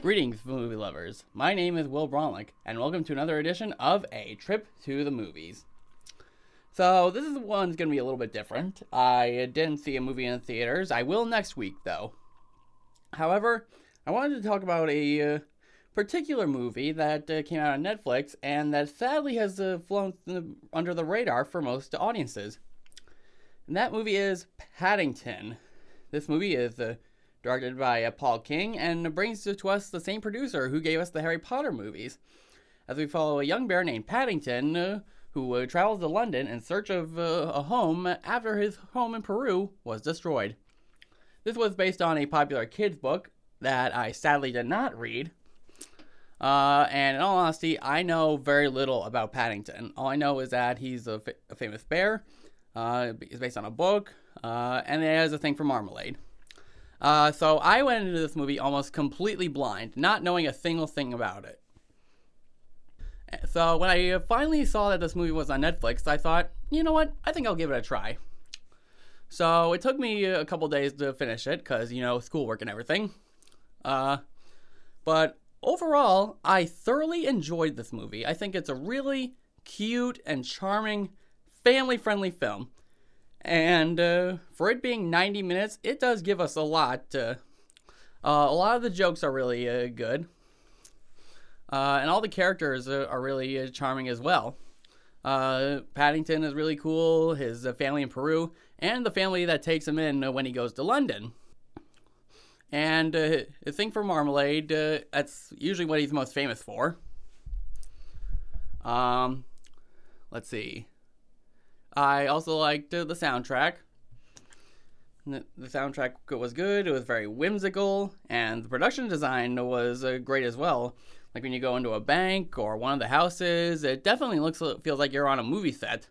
Greetings, movie lovers. My name is Will Bronlick, and welcome to another edition of A Trip to the Movies. So, this is one's going to be a little bit different. I didn't see a movie in the theaters. I will next week, though. However, I wanted to talk about a uh, particular movie that uh, came out on Netflix and that sadly has uh, flown under the radar for most audiences. And that movie is Paddington. This movie is uh, directed by uh, Paul King, and brings to us the same producer who gave us the Harry Potter movies. As we follow a young bear named Paddington, uh, who uh, travels to London in search of uh, a home after his home in Peru was destroyed. This was based on a popular kids book that I sadly did not read. Uh, and in all honesty, I know very little about Paddington. All I know is that he's a, fa- a famous bear. Uh, it's based on a book, uh, and it has a thing for marmalade. Uh, so I went into this movie almost completely blind, not knowing a single thing about it. So when I finally saw that this movie was on Netflix, I thought, you know what? I think I'll give it a try. So it took me a couple days to finish it because, you know, schoolwork and everything. Uh, but overall, I thoroughly enjoyed this movie. I think it's a really cute and charming, family friendly film. And uh, for it being 90 minutes, it does give us a lot. Uh, a lot of the jokes are really uh, good. Uh, and all the characters are really uh, charming as well. Paddington is really cool, his family in Peru, and the family that takes him in when he goes to London. And uh, the thing for Marmalade, uh, that's usually what he's most famous for. Um, let's see. I also liked uh, the soundtrack. The, soundtrack was good. It was very whimsical, and the production design was uh, great as well. Like when you go into a bank or one of the houses, it definitely looks feels like you're on a movie set.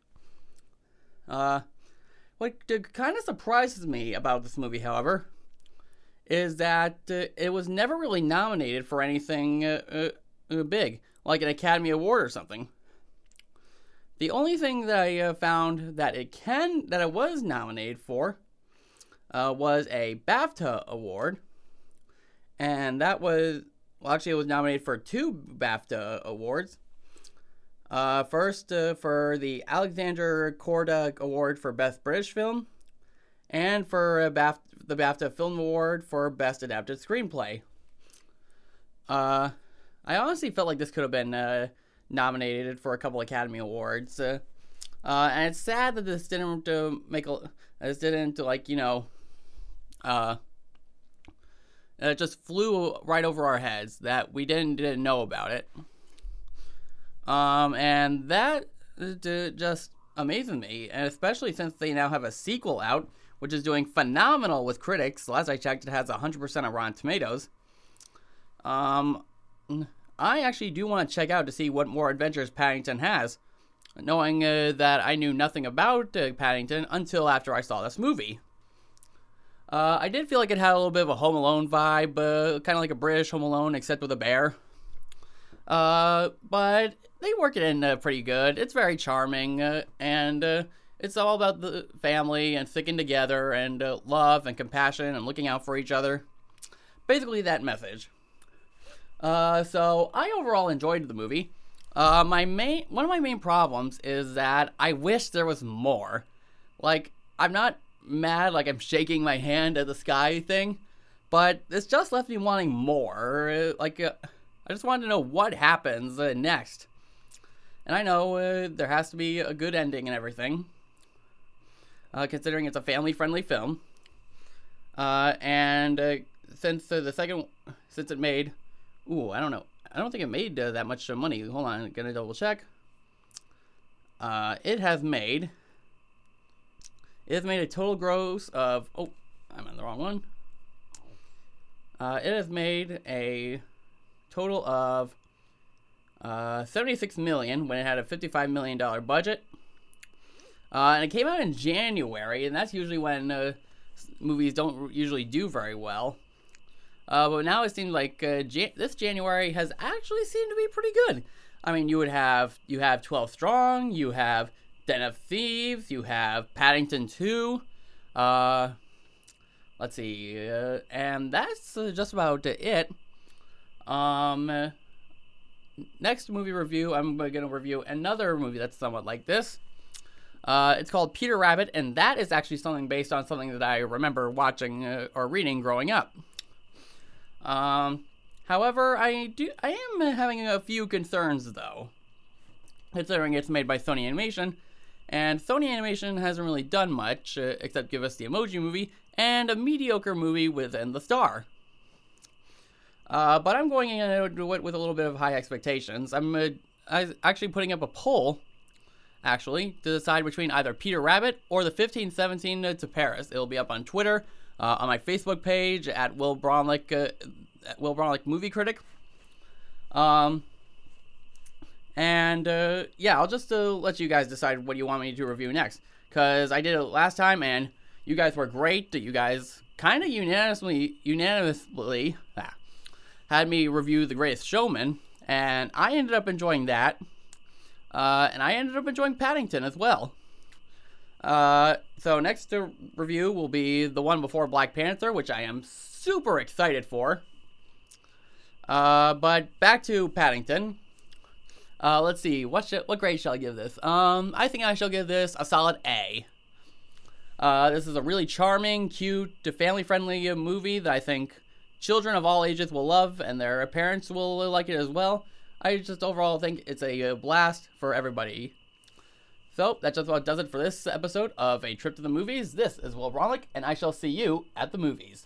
Uh, what kind of surprises me about this movie, however, is that uh, it was never really nominated for anything uh, uh, big, like an Academy Award or something. The only thing that I uh, found that it can that it was nominated for uh, was a BAFTA award, and that was well, actually, it was nominated for two BAFTA awards. Uh, first, uh, for the Alexander Korda Award for Best British Film, and for BAFTA, the BAFTA Film Award for Best Adapted Screenplay. Uh, I honestly felt like this could have been nominated for a couple Academy Awards. Uh, uh, and it's sad that this didn't uh, make a, this didn't like you know, uh, it just flew right over our heads that we didn't didn't know about it. Um, and that just amazes me, and especially since they now have a sequel out, which is doing phenomenal with critics. Last I checked, it has 100% of Rotten Tomatoes. Um, I actually do want to check out to see what more adventures Paddington has, knowing uh, that I knew nothing about uh, Paddington until after I saw this movie. Uh, I did feel like it had a little bit of a Home Alone vibe, uh, kind of like a British Home Alone, except with a bear. Uh, but they work it in uh, pretty good. It's very charming, and it's all about the family and sticking together and love and compassion and looking out for each other. Basically, that message. Uh, so I overall enjoyed the movie. Uh, my main one of my main problems is that I wish there was more. Like I'm not mad, like I'm shaking my hand at the sky thing, but it's just left me wanting more. Like uh, I just wanted to know what happens uh, next. And I know uh, there has to be a good ending and everything, uh, considering it's a family-friendly film. Uh, and since the second, since it made Ooh, I don't know. I don't think it made uh, that much money. Hold on, I'm gonna double check. Uh, it has made. It has made a total gross of. Oh, I'm on the wrong one. Uh, it has made a total of uh, 76 million when it had a 55 million dollar budget. Uh, and it came out in January, and that's usually when uh, movies don't usually do very well. Uh, but now it seems like uh, Jan- this January has actually seemed to be pretty good. I mean, you would have you have 12 Strong, you have Den of Thieves, you have Paddington 2. Uh, let's see, uh, and that's uh, just about it. Um, next movie review, I'm going to review another movie that's somewhat like this. Uh, it's called Peter Rabbit, and that is actually something based on something that I remember watching uh, or reading growing up. Um, however, I do I am having a few concerns though, considering it's made by Sony Animation, and Sony Animation hasn't really done much uh, except give us the Emoji Movie and a mediocre movie within the star. Uh, but I'm going into it with a little bit of high expectations. I'm uh, actually putting up a poll actually, to decide between either Peter Rabbit or the 1517 to Paris. It'll be up on Twitter, uh, on my Facebook page at Will Bronlick, uh, Will Bronlick Movie Critic. Um, and uh, yeah, I'll just uh, let you guys decide what you want me to review next. Because I did it last time and you guys were great. You guys kind of unanimously, unanimously ah, had me review The Greatest Showman. And I ended up enjoying that. Uh, and I ended up enjoying Paddington as well. Uh, so next to review will be the one before Black Panther, which I am super excited for. Uh, but back to Paddington. Uh, let's see, what should, what grade shall I give this? Um, I think I shall give this a solid A. Uh, this is a really charming, cute, family-friendly movie that I think children of all ages will love, and their parents will like it as well. I just overall think it's a uh, blast for everybody. So that just about does it for this episode of A Trip to the Movies. This is Will Brolick, and I shall see you at the movies.